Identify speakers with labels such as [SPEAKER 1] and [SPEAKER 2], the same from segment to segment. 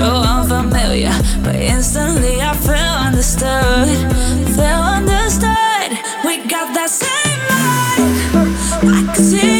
[SPEAKER 1] so unfamiliar, but instantly I feel understood. Feel understood. We got that same mind. I can see.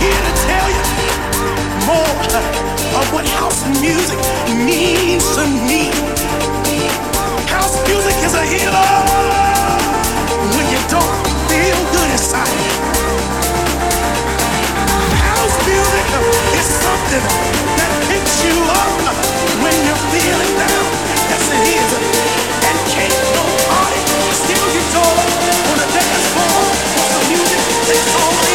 [SPEAKER 2] Here to tell you more of what house music means to me. House music is a healer when you don't feel good inside. House music is something that picks you up when you're feeling down. Yes, it is. And can't nobody steal your joy on the dance floor. 'cause the music is only.